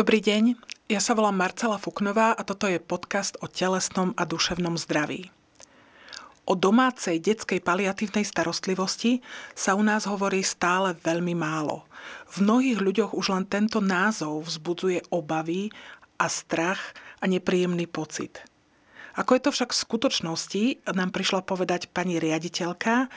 Dobrý deň, ja sa volám Marcela Fuknová a toto je podcast o telesnom a duševnom zdraví. O domácej detskej paliatívnej starostlivosti sa u nás hovorí stále veľmi málo. V mnohých ľuďoch už len tento názov vzbudzuje obavy a strach a nepríjemný pocit. Ako je to však v skutočnosti, nám prišla povedať pani riaditeľka eh,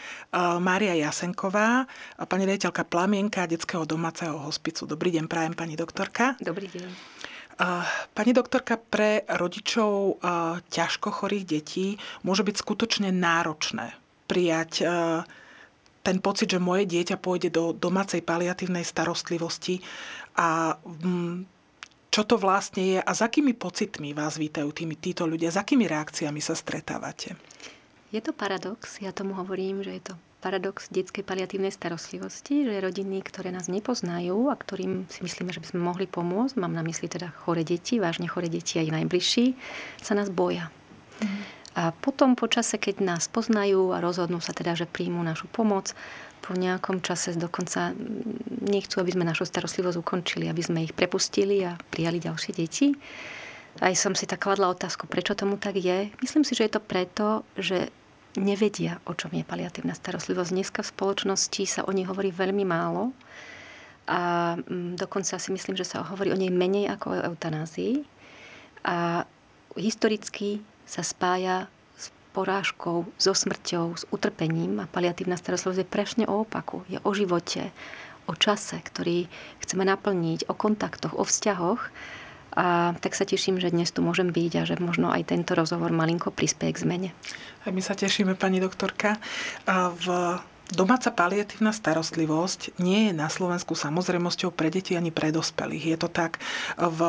Mária Jasenková, pani riaditeľka Plamienka detského domáceho hospicu. Dobrý deň, prajem pani doktorka. Dobrý deň. Eh, pani doktorka, pre rodičov eh, ťažko chorých detí môže byť skutočne náročné prijať ten pocit, že moje dieťa pôjde do domácej paliatívnej starostlivosti a mm, čo to vlastne je a s akými pocitmi vás vítajú tými, títo ľudia, s akými reakciami sa stretávate? Je to paradox, ja tomu hovorím, že je to paradox detskej paliatívnej starostlivosti, že rodiny, ktoré nás nepoznajú a ktorým si myslíme, že by sme mohli pomôcť, mám na mysli teda chore deti, vážne chore deti a ich najbližší, sa nás boja. Mm. A potom po čase, keď nás poznajú a rozhodnú sa teda, že príjmú našu pomoc, po nejakom čase dokonca nechcú, aby sme našu starostlivosť ukončili, aby sme ich prepustili a prijali ďalšie deti. Aj som si tak kladla otázku, prečo tomu tak je. Myslím si, že je to preto, že nevedia, o čom je paliatívna starostlivosť. Dneska v spoločnosti sa o nej hovorí veľmi málo a dokonca si myslím, že sa hovorí o nej menej ako o eutanázii. A historicky sa spája porážkou, so smrťou, s utrpením a paliatívna starostlivosť je prešne o opaku. Je o živote, o čase, ktorý chceme naplniť, o kontaktoch, o vzťahoch. A tak sa teším, že dnes tu môžem byť a že možno aj tento rozhovor malinko prispieje k zmene. Aj my sa tešíme, pani doktorka. V Domáca paliatívna starostlivosť nie je na Slovensku samozrejmosťou pre deti ani pre dospelých. Je to tak. V,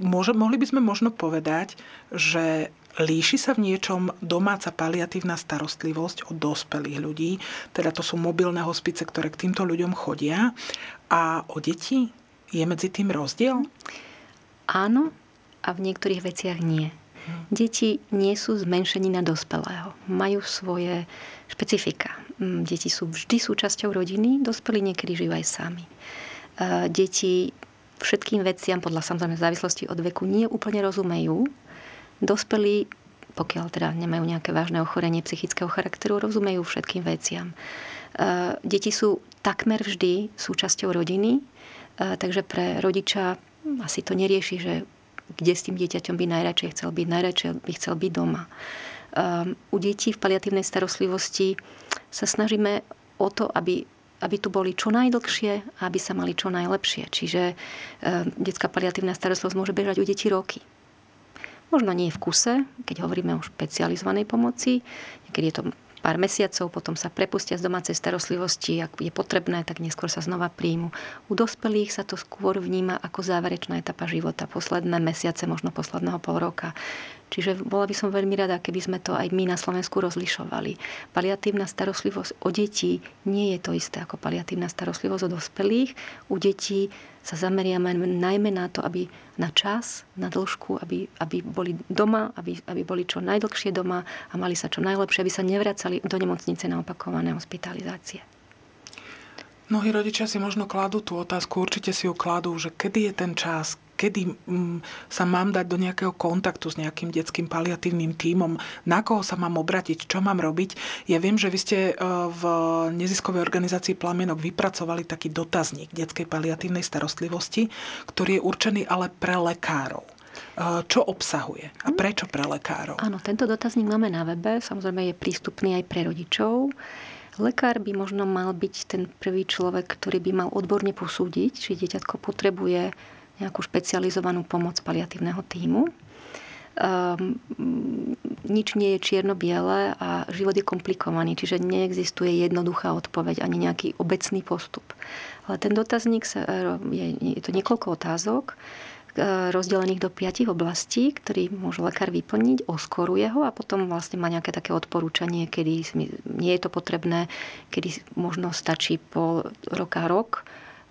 môže, mohli by sme možno povedať, že Líši sa v niečom domáca paliatívna starostlivosť od dospelých ľudí, teda to sú mobilné hospice, ktoré k týmto ľuďom chodia. A o deti je medzi tým rozdiel? Áno a v niektorých veciach nie. Deti nie sú zmenšení na dospelého. Majú svoje špecifika. Mm, deti sú vždy súčasťou rodiny, dospelí niekedy žijú aj sami. E, deti všetkým veciam podľa samozrejme závislosti od veku nie úplne rozumejú, Dospelí, pokiaľ teda nemajú nejaké vážne ochorenie psychického charakteru, rozumejú všetkým veciam. E, deti sú takmer vždy súčasťou rodiny, e, takže pre rodiča asi to nerieši, že kde s tým dieťaťom by najradšej chcel byť, najradšej by chcel byť doma. E, u detí v paliatívnej starostlivosti sa snažíme o to, aby aby tu boli čo najdlhšie a aby sa mali čo najlepšie. Čiže detská paliatívna starostlivosť môže bežať u detí roky. Možno nie v kuse, keď hovoríme o špecializovanej pomoci, niekedy je to pár mesiacov, potom sa prepustia z domácej starostlivosti, ak je potrebné, tak neskôr sa znova príjmu. U dospelých sa to skôr vníma ako záverečná etapa života, posledné mesiace, možno posledného pol roka. Čiže bola by som veľmi rada, keby sme to aj my na Slovensku rozlišovali. Paliatívna starostlivosť o detí nie je to isté ako paliatívna starostlivosť o dospelých. U detí sa zameriame najmä na to, aby na čas, na dĺžku, aby, aby boli doma, aby, aby boli čo najdlhšie doma a mali sa čo najlepšie, aby sa nevracali do nemocnice na opakované hospitalizácie. Mnohí rodičia si možno kladú tú otázku, určite si ju kladú, že kedy je ten čas, kedy mm, sa mám dať do nejakého kontaktu s nejakým detským paliatívnym tímom, na koho sa mám obratiť, čo mám robiť. Ja viem, že vy ste e, v neziskovej organizácii Plamienok vypracovali taký dotazník detskej paliatívnej starostlivosti, ktorý je určený ale pre lekárov. E, čo obsahuje a prečo pre lekárov? Áno, tento dotazník máme na webe, samozrejme je prístupný aj pre rodičov. Lekár by možno mal byť ten prvý človek, ktorý by mal odborne posúdiť, či dieťatko potrebuje nejakú špecializovanú pomoc paliatívneho týmu. Um, nič nie je čierno-biele a život je komplikovaný, čiže neexistuje jednoduchá odpoveď ani nejaký obecný postup. Ale ten dotazník sa, je, je to niekoľko otázok, e, rozdelených do piatich oblastí, ktorý môže lekár vyplniť, oskoruje ho a potom vlastne má nejaké také odporúčanie, kedy nie je to potrebné, kedy možno stačí pol roka, rok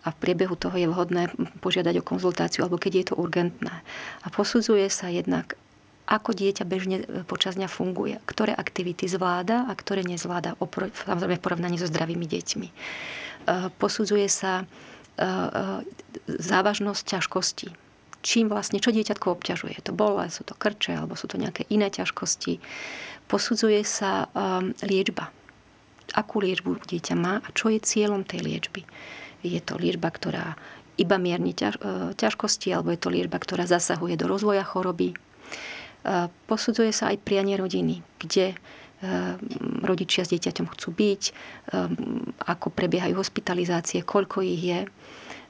a v priebehu toho je vhodné požiadať o konzultáciu alebo keď je to urgentné. A posudzuje sa jednak, ako dieťa bežne e, počas dňa funguje, ktoré aktivity zvláda a ktoré nezvláda, samozrejme v porovnaní so zdravými deťmi. E, posudzuje sa závažnosť ťažkosti. Čím vlastne, čo dieťatko obťažuje. Je to bole, sú to krče, alebo sú to nejaké iné ťažkosti. Posudzuje sa um, liečba. Akú liečbu dieťa má a čo je cieľom tej liečby. Je to liečba, ktorá iba mierni ťaž, e, ťažkosti, alebo je to liečba, ktorá zasahuje do rozvoja choroby. E, posudzuje sa aj prianie rodiny, kde Ehm, rodičia s dieťaťom chcú byť, ako prebiehajú hospitalizácie, koľko ich je.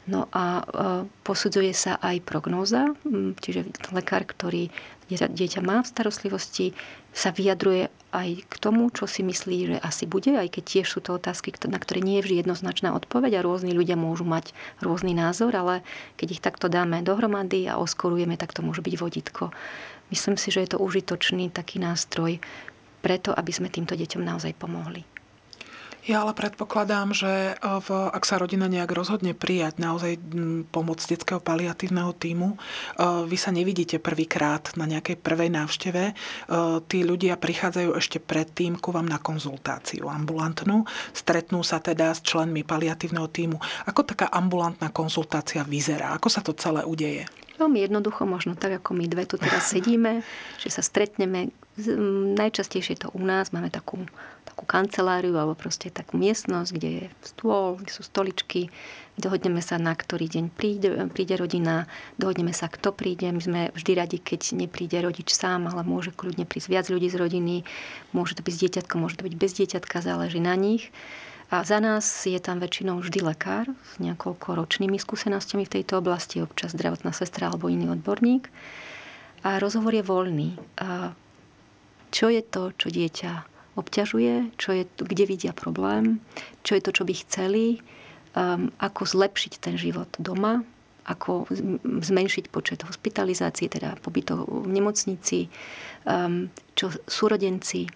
No a ehm, posudzuje sa aj prognóza, čiže lekár, ktorý dieťa má v starostlivosti, sa vyjadruje aj k tomu, čo si myslí, že asi bude, aj keď tiež sú to otázky, na ktoré nie je vždy jednoznačná odpoveď a rôzni ľudia môžu mať rôzny názor, ale keď ich takto dáme dohromady a oskorujeme, tak to môže byť vodítko. Myslím si, že je to užitočný taký nástroj preto, aby sme týmto deťom naozaj pomohli. Ja ale predpokladám, že e, v, ak sa rodina nejak rozhodne prijať naozaj pomoc detského paliatívneho týmu, e, vy sa nevidíte prvýkrát na nejakej prvej návšteve. E, tí ľudia prichádzajú ešte predtým ku vám na konzultáciu ambulantnú, stretnú sa teda s členmi paliatívneho týmu. Ako taká ambulantná konzultácia vyzerá? Ako sa to celé udeje? Veľmi jednoducho, možno tak, ako my dve tu teraz sedíme, že sa stretneme Najčastejšie to u nás, máme takú, takú kanceláriu alebo proste takú miestnosť, kde je stôl, kde sú stoličky, dohodneme sa, na ktorý deň príde, príde rodina, dohodneme sa, kto príde. My sme vždy radi, keď nepríde rodič sám, ale môže kľudne prísť viac ľudí z rodiny. Môže to byť s dieťatkom, môže to byť bez dieťatka, záleží na nich. A za nás je tam väčšinou vždy lekár s niekoľko ročnými skúsenostiami v tejto oblasti, občas zdravotná sestra alebo iný odborník. A rozhovor je voľný. A čo je to, čo dieťa obťažuje, čo je, kde vidia problém, čo je to, čo by chceli, um, ako zlepšiť ten život doma, ako zmenšiť počet hospitalizácií, teda pobytov v nemocnici, um, čo súrodenci,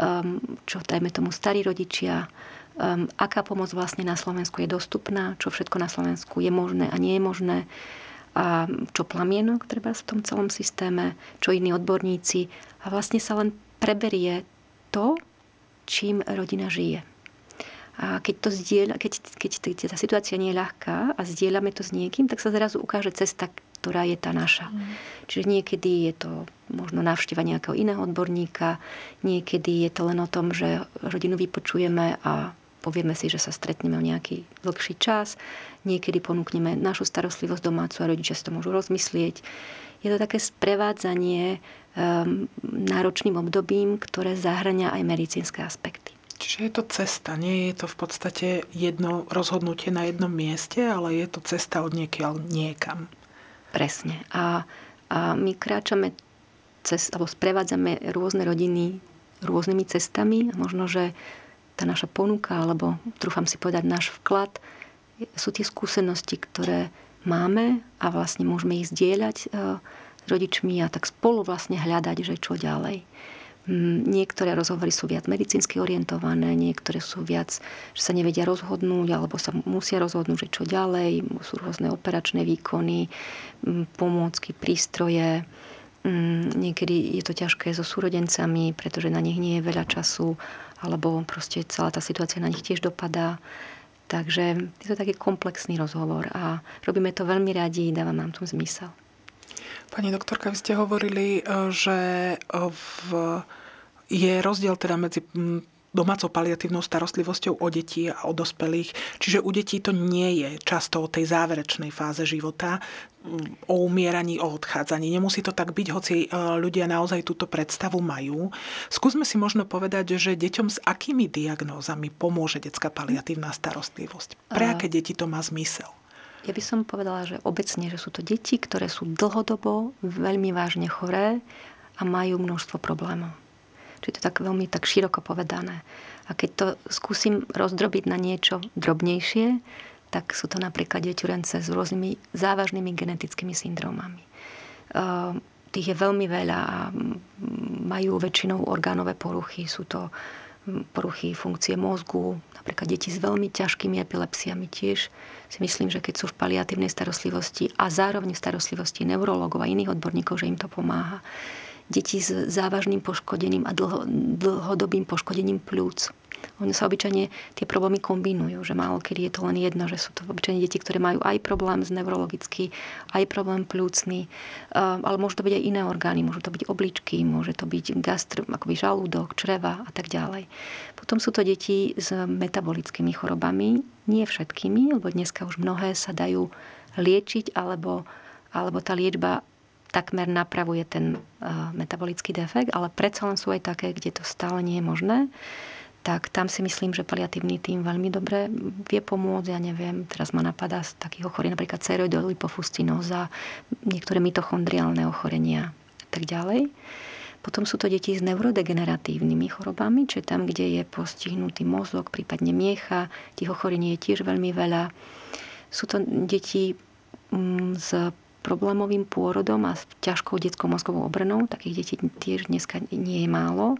um, čo dajme tomu starí rodičia, um, aká pomoc vlastne na Slovensku je dostupná, čo všetko na Slovensku je možné a nie je možné a čo plamienok treba v tom celom systéme, čo iní odborníci. A vlastne sa len preberie to, čím rodina žije. A keď, to zdieľa, keď, keď tá situácia nie je ľahká a zdieľame to s niekým, tak sa zrazu ukáže cesta, ktorá je tá naša. Mm. Čiže niekedy je to možno návšteva nejakého iného odborníka, niekedy je to len o tom, že rodinu vypočujeme a povieme si, že sa stretneme o nejaký dlhší čas, niekedy ponúkneme našu starostlivosť domácu a rodičia si to môžu rozmyslieť. Je to také sprevádzanie náročným obdobím, ktoré zahrania aj medicínske aspekty. Čiže je to cesta, nie je to v podstate jedno rozhodnutie na jednom mieste, ale je to cesta od niekiaľ niekam. Presne. A, a my kráčame cez, alebo sprevádzame rôzne rodiny rôznymi cestami. A možno, že tá naša ponuka, alebo trúfam si povedať náš vklad, sú tie skúsenosti, ktoré máme a vlastne môžeme ich zdieľať e, s rodičmi a tak spolu vlastne hľadať, že čo ďalej. Mm, niektoré rozhovory sú viac medicínsky orientované, niektoré sú viac, že sa nevedia rozhodnúť alebo sa musia rozhodnúť, že čo ďalej. Sú rôzne operačné výkony, mm, pomôcky, prístroje. Mm, niekedy je to ťažké so súrodencami, pretože na nich nie je veľa času alebo proste celá tá situácia na nich tiež dopadá. Takže je to taký komplexný rozhovor a robíme to veľmi radi, dáva nám tu zmysel. Pani doktorka, vy ste hovorili, e, že e, v, je rozdiel teda medzi domácou paliatívnou starostlivosťou o deti a o dospelých. Čiže u detí to nie je často o tej záverečnej fáze života, o umieraní, o odchádzaní. Nemusí to tak byť, hoci e, ľudia naozaj túto predstavu majú. Skúsme si možno povedať, že deťom s akými diagnózami pomôže detská paliatívna starostlivosť. Pre aké deti to má zmysel? Ja by som povedala, že obecne, že sú to deti, ktoré sú dlhodobo veľmi vážne choré a majú množstvo problémov. Čiže to je tak veľmi tak široko povedané. A keď to skúsim rozdrobiť na niečo drobnejšie, tak sú to napríklad deťurence s rôznymi závažnými genetickými syndrómami. Ehm, tých je veľmi veľa a majú väčšinou orgánové poruchy. Sú to poruchy funkcie mozgu, napríklad deti s veľmi ťažkými epilepsiami tiež si myslím, že keď sú v paliatívnej starostlivosti a zároveň v starostlivosti neurologov a iných odborníkov, že im to pomáha. Deti s závažným poškodením a dlho, dlhodobým poškodením plúc. Oni sa obyčajne tie problémy kombinujú, že málo kedy je to len jedno, že sú to obyčajne deti, ktoré majú aj problém z neurologický, aj problém plúcný, ale môžu to byť aj iné orgány, môžu to byť obličky, môže to byť gastr, akoby žalúdok, čreva a tak ďalej. Potom sú to deti s metabolickými chorobami, nie všetkými, lebo dneska už mnohé sa dajú liečiť, alebo, alebo tá liečba takmer napravuje ten uh, metabolický defekt, ale predsa len sú aj také, kde to stále nie je možné tak tam si myslím, že paliatívny tým veľmi dobre vie pomôcť. Ja neviem, teraz ma napadá z takých ochorí, napríklad ceroidolipofuscinóza, niektoré mitochondriálne ochorenia a tak ďalej. Potom sú to deti s neurodegeneratívnymi chorobami, čiže tam, kde je postihnutý mozog, prípadne miecha. Tých ochorení je tiež veľmi veľa. Sú to deti mm, s problémovým pôrodom a s ťažkou detskou mozgovou obrnou. Takých detí tiež dneska nie je málo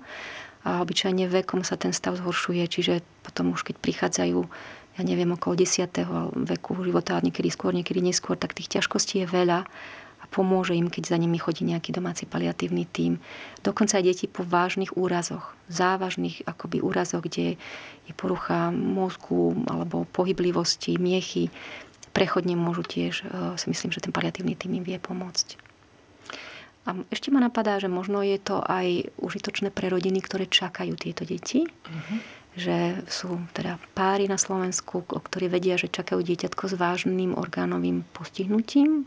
a obyčajne vekom sa ten stav zhoršuje, čiže potom už keď prichádzajú ja neviem, okolo 10. veku života, niekedy skôr, niekedy neskôr, tak tých ťažkostí je veľa a pomôže im, keď za nimi chodí nejaký domáci paliatívny tím. Dokonca aj deti po vážnych úrazoch, závažných akoby úrazoch, kde je porucha mozgu alebo pohyblivosti, miechy, prechodne môžu tiež, eh, si myslím, že ten paliatívny tým im vie pomôcť. A ešte ma napadá, že možno je to aj užitočné pre rodiny, ktoré čakajú tieto deti. Uh-huh. Že sú teda páry na Slovensku, ktorí vedia, že čakajú dieťatko s vážnym orgánovým postihnutím.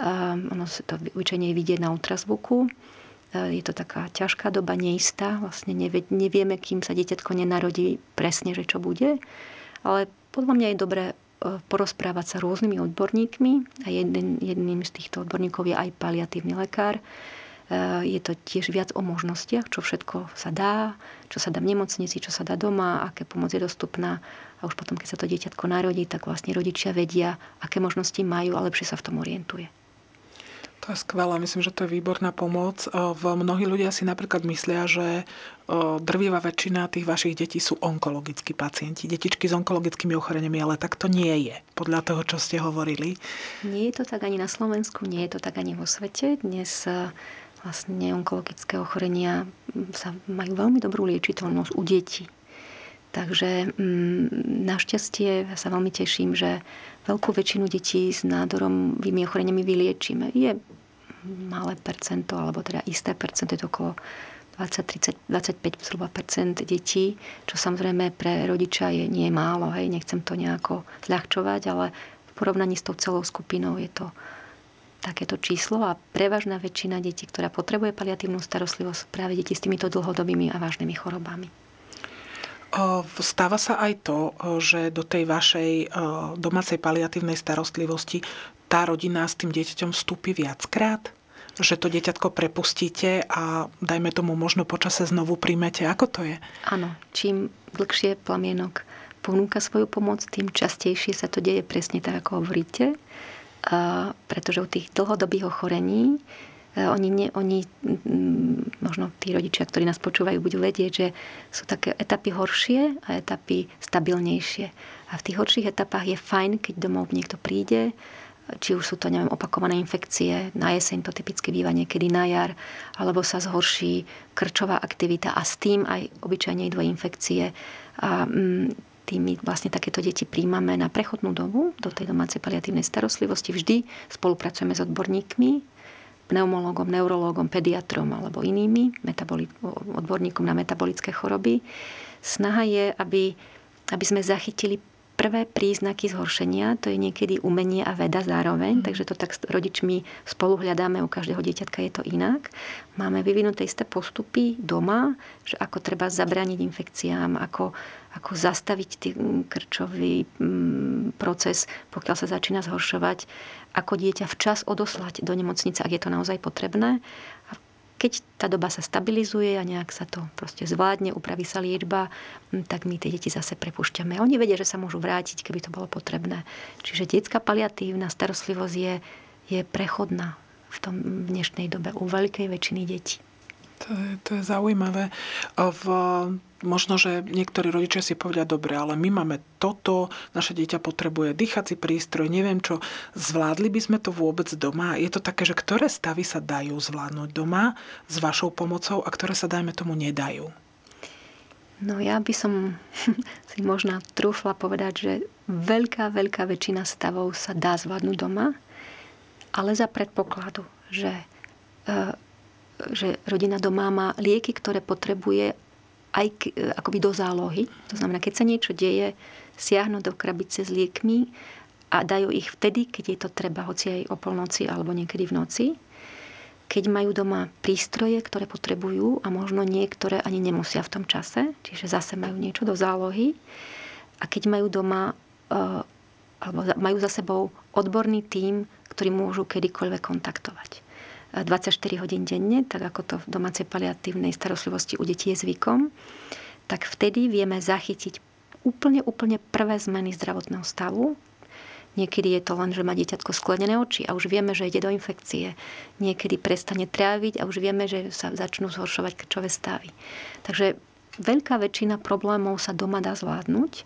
Um, ono sa to je vidieť na ultrazvuku. Je to taká ťažká doba, neistá. Vlastne nevie, nevieme, kým sa dieťatko nenarodí presne, že čo bude. Ale podľa mňa je dobré porozprávať sa rôznymi odborníkmi a jeden, jedným z týchto odborníkov je aj paliatívny lekár. E, je to tiež viac o možnostiach, čo všetko sa dá, čo sa dá v nemocnici, čo sa dá doma, aké pomoc je dostupná. A už potom, keď sa to dieťatko narodí, tak vlastne rodičia vedia, aké možnosti majú a lepšie sa v tom orientuje. To je skvelé, myslím, že to je výborná pomoc. V mnohí ľudia si napríklad myslia, že drvivá väčšina tých vašich detí sú onkologickí pacienti, detičky s onkologickými ochoreniami, ale tak to nie je, podľa toho, čo ste hovorili. Nie je to tak ani na Slovensku, nie je to tak ani vo svete. Dnes vlastne onkologické ochorenia sa majú veľmi dobrú liečiteľnosť u detí. Takže mm, našťastie sa veľmi teším, že veľkú väčšinu detí s nádorovými ochoreniami vyliečíme. Je malé percento, alebo teda isté percento, je to okolo 20, 30, 25 zhruba percent detí, čo samozrejme pre rodiča je, nie je málo, hej, nechcem to nejako zľahčovať, ale v porovnaní s tou celou skupinou je to takéto číslo a prevažná väčšina detí, ktorá potrebuje paliatívnu starostlivosť, práve deti s týmito dlhodobými a vážnymi chorobami. Stáva sa aj to, že do tej vašej domácej paliatívnej starostlivosti tá rodina s tým dieťaťom vstúpi viackrát? Že to dieťatko prepustíte a dajme tomu možno počase znovu príjmete? Ako to je? Áno, čím dlhšie plamienok ponúka svoju pomoc, tým častejšie sa to deje presne tak, ako hovoríte. A pretože u tých dlhodobých ochorení oni, ne, oni možno tí rodičia, ktorí nás počúvajú, budú vedieť, že sú také etapy horšie a etapy stabilnejšie. A v tých horších etapách je fajn, keď domov niekto príde, či už sú to neviem, opakované infekcie, na jeseň to typicky býva niekedy na jar, alebo sa zhorší krčová aktivita a s tým aj obyčajne idú infekcie. A mm, tými vlastne takéto deti príjmame na prechodnú dobu do tej domácej paliatívnej starostlivosti. Vždy spolupracujeme s odborníkmi, pneumologom, neurologom, pediatrom alebo inými metaboli- odborníkom na metabolické choroby. Snaha je, aby, aby sme zachytili prvé príznaky zhoršenia, to je niekedy umenie a veda zároveň, mm. takže to tak s rodičmi spolu hľadáme, u každého dieťatka je to inak. Máme vyvinuté isté postupy doma, že ako treba zabrániť infekciám, ako, ako zastaviť tý krčový mm, proces, pokiaľ sa začína zhoršovať, ako dieťa včas odoslať do nemocnice, ak je to naozaj potrebné. A keď tá doba sa stabilizuje a nejak sa to proste zvládne, upraví sa liečba, hm, tak my tie deti zase prepušťame. Oni vedia, že sa môžu vrátiť, keby to bolo potrebné. Čiže detská paliatívna starostlivosť je, je prechodná v tom dnešnej dobe u veľkej väčšiny detí. To je, to je zaujímavé. V, možno, že niektorí rodičia si povedia, dobre, ale my máme toto, naše dieťa potrebuje dýchací prístroj, neviem čo, zvládli by sme to vôbec doma? Je to také, že ktoré stavy sa dajú zvládnuť doma s vašou pomocou a ktoré sa, dajme tomu, nedajú? No ja by som si možno trúfla povedať, že veľká, veľká väčšina stavov sa dá zvládnuť doma, ale za predpokladu, že, e, že rodina doma má lieky, ktoré potrebuje aj akoby do zálohy. To znamená, keď sa niečo deje, siahnu do krabice s liekmi a dajú ich vtedy, keď je to treba, hoci aj o polnoci alebo niekedy v noci keď majú doma prístroje, ktoré potrebujú a možno niektoré ani nemusia v tom čase, čiže zase majú niečo do zálohy. A keď majú doma, eh, alebo majú za sebou odborný tím, ktorý môžu kedykoľvek kontaktovať. 24 eh, hodín denne, tak ako to v domácej paliatívnej starostlivosti u detí je zvykom, tak vtedy vieme zachytiť úplne, úplne prvé zmeny zdravotného stavu, Niekedy je to len, že má dieťatko sklenené oči a už vieme, že ide do infekcie. Niekedy prestane tráviť a už vieme, že sa začnú zhoršovať krčové stavy. Takže veľká väčšina problémov sa doma dá zvládnuť.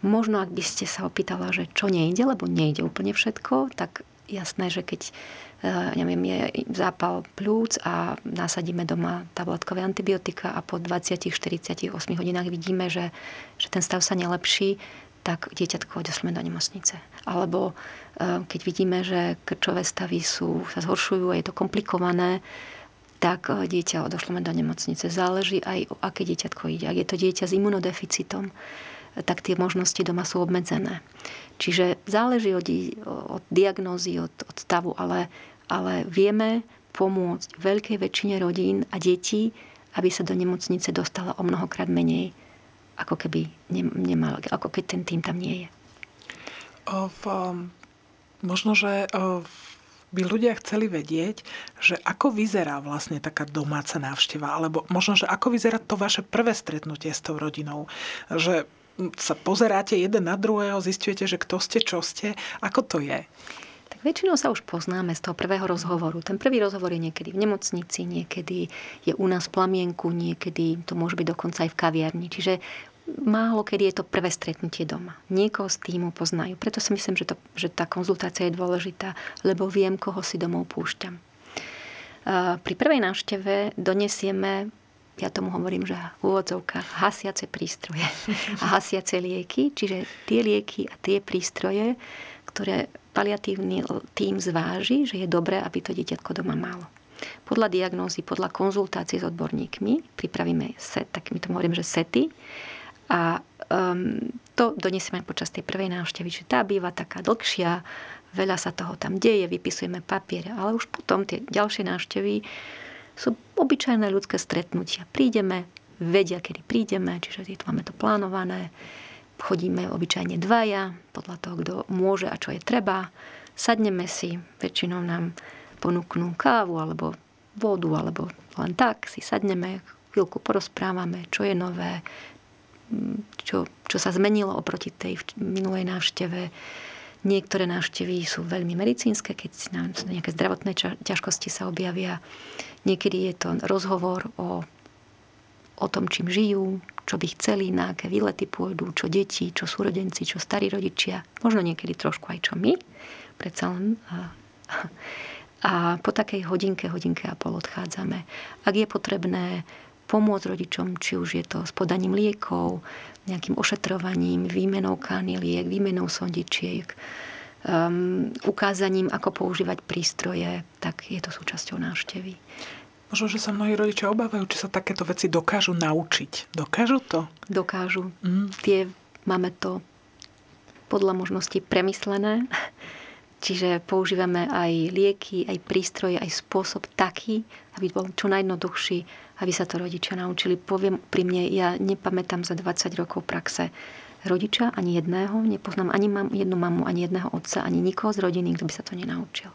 Možno, ak by ste sa opýtala, že čo nejde, lebo nejde úplne všetko, tak jasné, že keď neviem, je zápal plúc a nasadíme doma tabletkové antibiotika a po 20-48 hodinách vidíme, že, že ten stav sa nelepší, tak dieťatko odesleme do nemocnice. Alebo e, keď vidíme, že krčové stavy sú, sa zhoršujú a je to komplikované, tak e, dieťa odošleme do nemocnice. Záleží aj, o aké dieťatko ide. Ak je to dieťa s imunodeficitom, tak tie možnosti doma sú obmedzené. Čiže záleží od, od diagnózy, od, od stavu, ale, ale vieme pomôcť veľkej väčšine rodín a detí, aby sa do nemocnice dostala o mnohokrát menej ako keby nemal, ako keď ten tým tam nie je. V, možno, že by ľudia chceli vedieť, že ako vyzerá vlastne taká domáca návšteva, alebo možno, že ako vyzerá to vaše prvé stretnutie s tou rodinou. Že sa pozeráte jeden na druhého, zistujete, že kto ste, čo ste, ako to je? Väčšinou sa už poznáme z toho prvého rozhovoru. Ten prvý rozhovor je niekedy v nemocnici, niekedy je u nás v plamienku, niekedy to môže byť dokonca aj v kaviarni. Čiže málo kedy je to prvé stretnutie doma. Niekoho z týmu poznajú. Preto si myslím, že, to, že tá konzultácia je dôležitá, lebo viem, koho si domov púšťam. Pri prvej návšteve donesieme ja tomu hovorím, že v úvodzovkách hasiace prístroje a hasiace lieky, čiže tie lieky a tie prístroje, ktoré paliatívny tým zváži, že je dobré, aby to dieťatko doma malo. Podľa diagnózy, podľa konzultácie s odborníkmi pripravíme set, tak my to hovorím, že sety. A um, to donesieme počas tej prvej návštevy, že tá býva taká dlhšia, veľa sa toho tam deje, vypisujeme papiere, ale už potom tie ďalšie návštevy sú obyčajné ľudské stretnutia. Prídeme, vedia, kedy prídeme, čiže máme to plánované, chodíme obyčajne dvaja, podľa toho, kto môže a čo je treba. Sadneme si, väčšinou nám ponúknú kávu alebo vodu, alebo len tak si sadneme, chvíľku porozprávame, čo je nové, čo, čo sa zmenilo oproti tej minulej návšteve. Niektoré návštevy sú veľmi medicínske, keď nám nejaké zdravotné ťažkosti sa objavia. Niekedy je to rozhovor o, o tom, čím žijú, čo by chceli, na aké výlety pôjdu, čo deti, čo súrodenci, čo starí rodičia, možno niekedy trošku aj čo my, predsa len. A, po takej hodinke, hodinke a pol odchádzame. Ak je potrebné pomôcť rodičom, či už je to s podaním liekov, nejakým ošetrovaním, výmenou kaniliek, výmenou sondičiek, um, ukázaním, ako používať prístroje, tak je to súčasťou návštevy. Možno, že sa mnohí rodičia obávajú, či sa takéto veci dokážu naučiť. Dokážu to? Dokážu. Mm. Tie, máme to podľa možností premyslené. Čiže používame aj lieky, aj prístroje, aj spôsob taký, aby bol čo najjednoduchší, aby sa to rodičia naučili. Poviem pri mne, ja nepamätám za 20 rokov praxe rodiča, ani jedného, nepoznám ani mam, jednu mamu, ani jedného otca, ani nikoho z rodiny, kto by sa to nenaučil.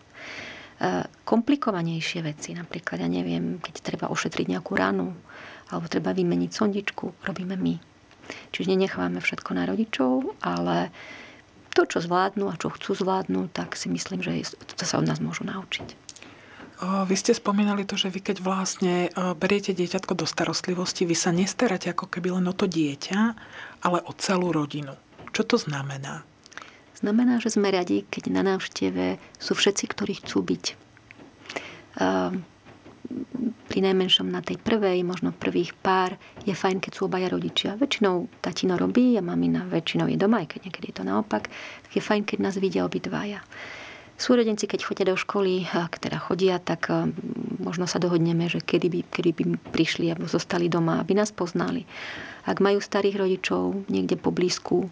Komplikovanejšie veci, napríklad, ja neviem, keď treba ošetriť nejakú ranu, alebo treba vymeniť sondičku, robíme my. Čiže nenechávame všetko na rodičov, ale to, čo zvládnu a čo chcú zvládnuť, tak si myslím, že to sa od nás môžu naučiť. Vy ste spomínali to, že vy keď vlastne beriete dieťatko do starostlivosti, vy sa nestaráte ako keby len o to dieťa, ale o celú rodinu. Čo to znamená? Znamená, že sme radi, keď na návšteve sú všetci, ktorí chcú byť. pri najmenšom na tej prvej, možno prvých pár, je fajn, keď sú obaja rodičia. Väčšinou tatino robí a mamina väčšinou je doma, aj keď niekedy je to naopak. Tak je fajn, keď nás vidia obidvaja. Súrodenci, keď chodia do školy, ak teda chodia, tak eh, možno sa dohodneme, že kedy by, kedy by prišli alebo zostali doma, aby nás poznali. Ak majú starých rodičov niekde po blízku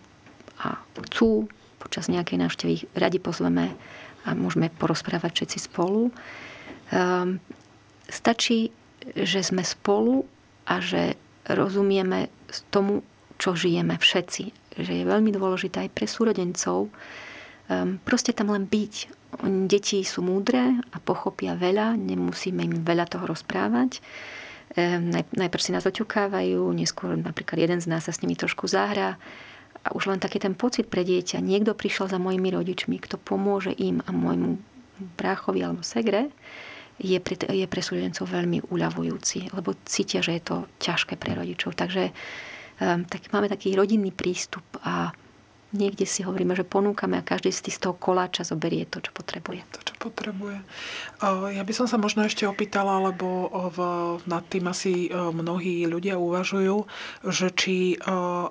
a chcú počas nejakej návštevy, radi pozveme a môžeme porozprávať všetci spolu. Um, stačí, že sme spolu a že rozumieme tomu, čo žijeme všetci. Že je veľmi dôležité aj pre súrodencov um, proste tam len byť Deti sú múdre a pochopia veľa, nemusíme im veľa toho rozprávať. Najprv si nás oťukávajú, neskôr napríklad jeden z nás sa s nimi trošku zahrá a už len taký ten pocit pre dieťa, niekto prišiel za mojimi rodičmi, kto pomôže im a môjmu bráchovi alebo segre, je pre, je pre súdencov veľmi uľavujúci, lebo cítia, že je to ťažké pre rodičov. Takže um, tak máme taký rodinný prístup a niekde si hovoríme, že ponúkame a každý si z toho koláča zoberie to, čo potrebuje. To, čo potrebuje. Ja by som sa možno ešte opýtala, lebo v, nad tým asi mnohí ľudia uvažujú, že či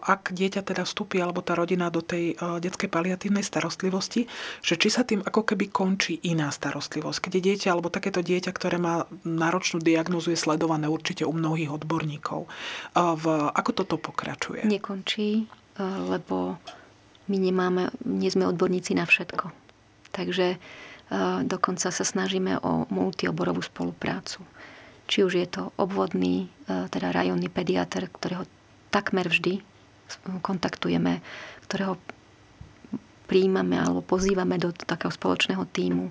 ak dieťa teda vstúpi, alebo tá rodina do tej detskej paliatívnej starostlivosti, že či sa tým ako keby končí iná starostlivosť. Keď je dieťa, alebo takéto dieťa, ktoré má náročnú diagnózu, je sledované určite u mnohých odborníkov. V, ako toto pokračuje? Nekončí, lebo my nemáme, nie sme odborníci na všetko. Takže dokonca sa snažíme o multioborovú spoluprácu. Či už je to obvodný, teda rajonný pediatr, ktorého takmer vždy kontaktujeme, ktorého príjmame alebo pozývame do takého spoločného týmu.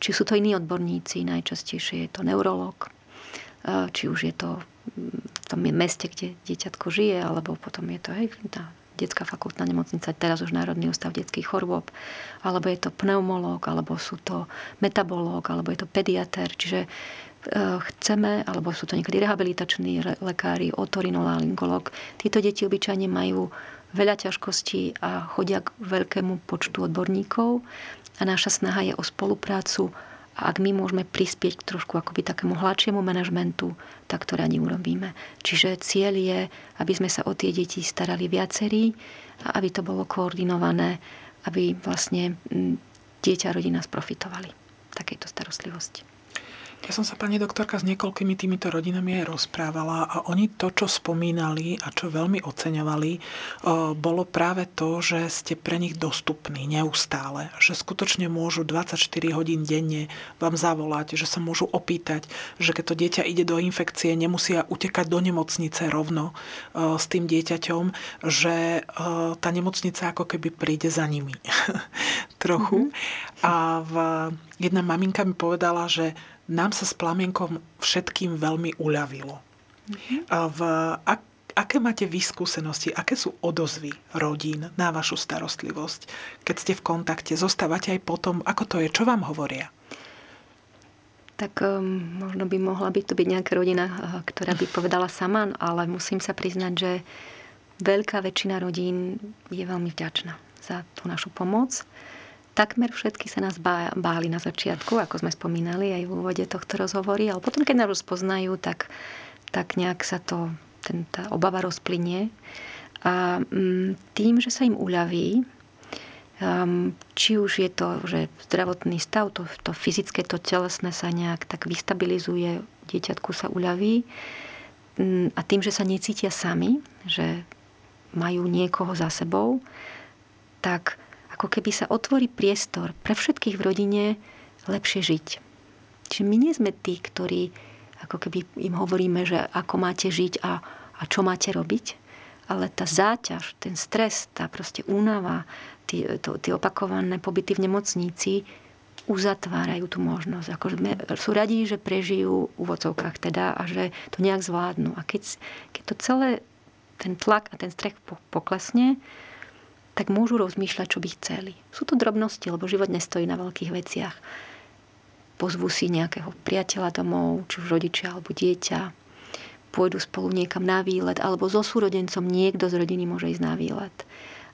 Či sú to iní odborníci, najčastejšie je to neurolog, či už je to v tom meste, kde dieťatko žije, alebo potom je to hej, tá detská fakultná nemocnica, teraz už Národný ústav detských chorôb, alebo je to pneumológ, alebo sú to metabológ, alebo je to pediater. Čiže e, chceme, alebo sú to niekedy rehabilitační lekári, otorinolaryngolog. Títo deti obyčajne majú veľa ťažkostí a chodia k veľkému počtu odborníkov a naša snaha je o spoluprácu a ak my môžeme prispieť k trošku akoby takému hladšiemu manažmentu, tak to radi urobíme. Čiže cieľ je, aby sme sa o tie deti starali viacerí a aby to bolo koordinované, aby vlastne dieťa a rodina sprofitovali takejto starostlivosti. Ja som sa pani doktorka s niekoľkými týmito rodinami aj rozprávala a oni to, čo spomínali a čo veľmi oceňovali, bolo práve to, že ste pre nich dostupní neustále. Že skutočne môžu 24 hodín denne vám zavolať, že sa môžu opýtať, že keď to dieťa ide do infekcie, nemusia utekať do nemocnice rovno s tým dieťaťom, že tá nemocnica ako keby príde za nimi. Trochu. Mm-hmm. A v, jedna maminka mi povedala, že nám sa s plamienkom všetkým veľmi uľavilo. Mm-hmm. A v, ak, aké máte vy skúsenosti, aké sú odozvy rodín na vašu starostlivosť? Keď ste v kontakte, zostávate aj potom, ako to je, čo vám hovoria? Tak um, možno by mohla byť to byť nejaká rodina, uh, ktorá by povedala sama, ale musím sa priznať, že veľká väčšina rodín je veľmi vďačná za tú našu pomoc takmer všetky sa nás báli na začiatku, ako sme spomínali aj v úvode tohto rozhovory, ale potom, keď nás rozpoznajú, tak, tak nejak sa to, ten, tá obava rozplynie. A mm, tým, že sa im uľaví, um, či už je to, že zdravotný stav, to, to fyzické, to telesné sa nejak tak vystabilizuje, dieťatku sa uľaví um, a tým, že sa necítia sami, že majú niekoho za sebou, tak ako keby sa otvorí priestor pre všetkých v rodine lepšie žiť. Čiže my nie sme tí, ktorí ako keby im hovoríme, že ako máte žiť a, a čo máte robiť, ale tá záťaž, ten stres, tá proste únava, tie, opakované pobyty v nemocnici uzatvárajú tú možnosť. Ako sú radí, že prežijú v uvocovkách teda a že to nejak zvládnu. A keď, keď to celé, ten tlak a ten strech poklesne, tak môžu rozmýšľať, čo by chceli. Sú to drobnosti, lebo život nestojí na veľkých veciach. Pozvú si nejakého priateľa domov, či už rodičia alebo dieťa. Pôjdu spolu niekam na výlet, alebo so súrodencom niekto z rodiny môže ísť na výlet.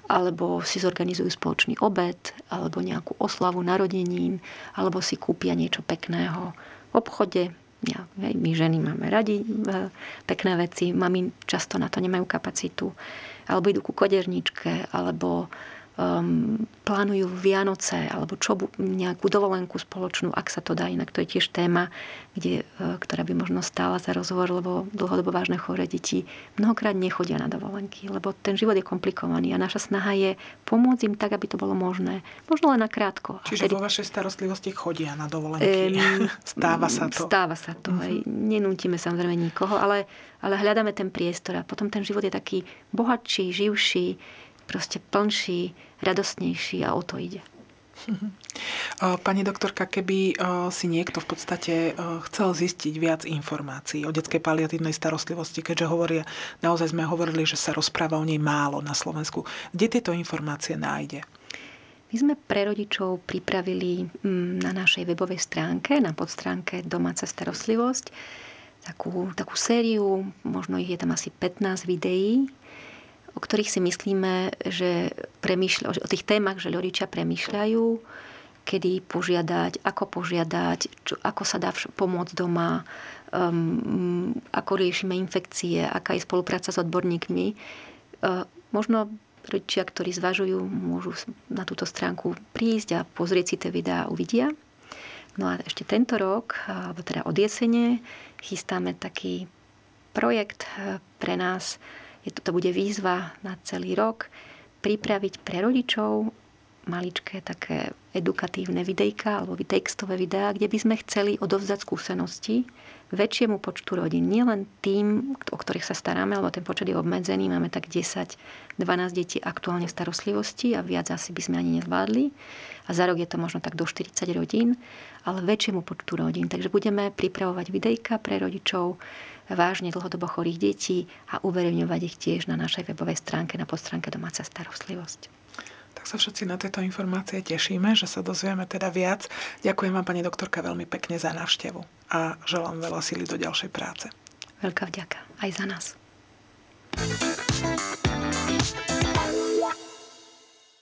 Alebo si zorganizujú spoločný obed, alebo nejakú oslavu narodenín, alebo si kúpia niečo pekného v obchode, Ja, my ženy máme radi e, pekné veci, mami často na to nemajú kapacitu. Alebo idú ku koderničke, alebo um, plánujú Vianoce alebo čo, nejakú dovolenku spoločnú, ak sa to dá. Inak to je tiež téma, kde, uh, ktorá by možno stála za rozhovor, lebo dlhodobo vážne chore deti mnohokrát nechodia na dovolenky, lebo ten život je komplikovaný a naša snaha je pomôcť im tak, aby to bolo možné. Možno len na krátko. Čiže vtedy... vo vašej starostlivosti chodia na dovolenky. Um, stáva sa to. Stáva sa to. Uh-huh. Nenútime samozrejme nikoho, ale, ale hľadáme ten priestor a potom ten život je taký bohatší, živší, proste plnší, radostnejší a o to ide. Pani doktorka, keby si niekto v podstate chcel zistiť viac informácií o detskej paliatívnej starostlivosti, keďže hovoria, naozaj sme hovorili, že sa rozpráva o nej málo na Slovensku, kde tieto informácie nájde? My sme pre rodičov pripravili mm, na našej webovej stránke, na podstránke Domáca starostlivosť, takú, takú sériu, možno ich je tam asi 15 videí, o ktorých si myslíme, že premýšľa, o tých témach, že rodičia premýšľajú, kedy požiadať, ako požiadať, čo, ako sa dá pomôcť doma, um, ako riešime infekcie, aká je spolupráca s odborníkmi. Uh, možno rodičia, ktorí zvažujú, môžu na túto stránku prísť a pozrieť si tie videá a uvidia. No a ešte tento rok, alebo teda od jesene, chystáme taký projekt uh, pre nás, je to, to bude výzva na celý rok pripraviť pre rodičov maličké také edukatívne videjka alebo textové videá, kde by sme chceli odovzdať skúsenosti väčšiemu počtu rodín. Nie len tým, o ktorých sa staráme, lebo ten počet je obmedzený. Máme tak 10-12 detí aktuálne v starostlivosti a viac asi by sme ani nezvládli. A za rok je to možno tak do 40 rodín, ale väčšiemu počtu rodín. Takže budeme pripravovať videjka pre rodičov, vážne dlhodobo chorých detí a uverejňovať ich tiež na našej webovej stránke na podstránke Domáca starostlivosť. Tak sa všetci na tieto informácie tešíme, že sa dozvieme teda viac. Ďakujem vám, pani doktorka, veľmi pekne za návštevu a želám veľa síly do ďalšej práce. Veľká vďaka aj za nás. thank you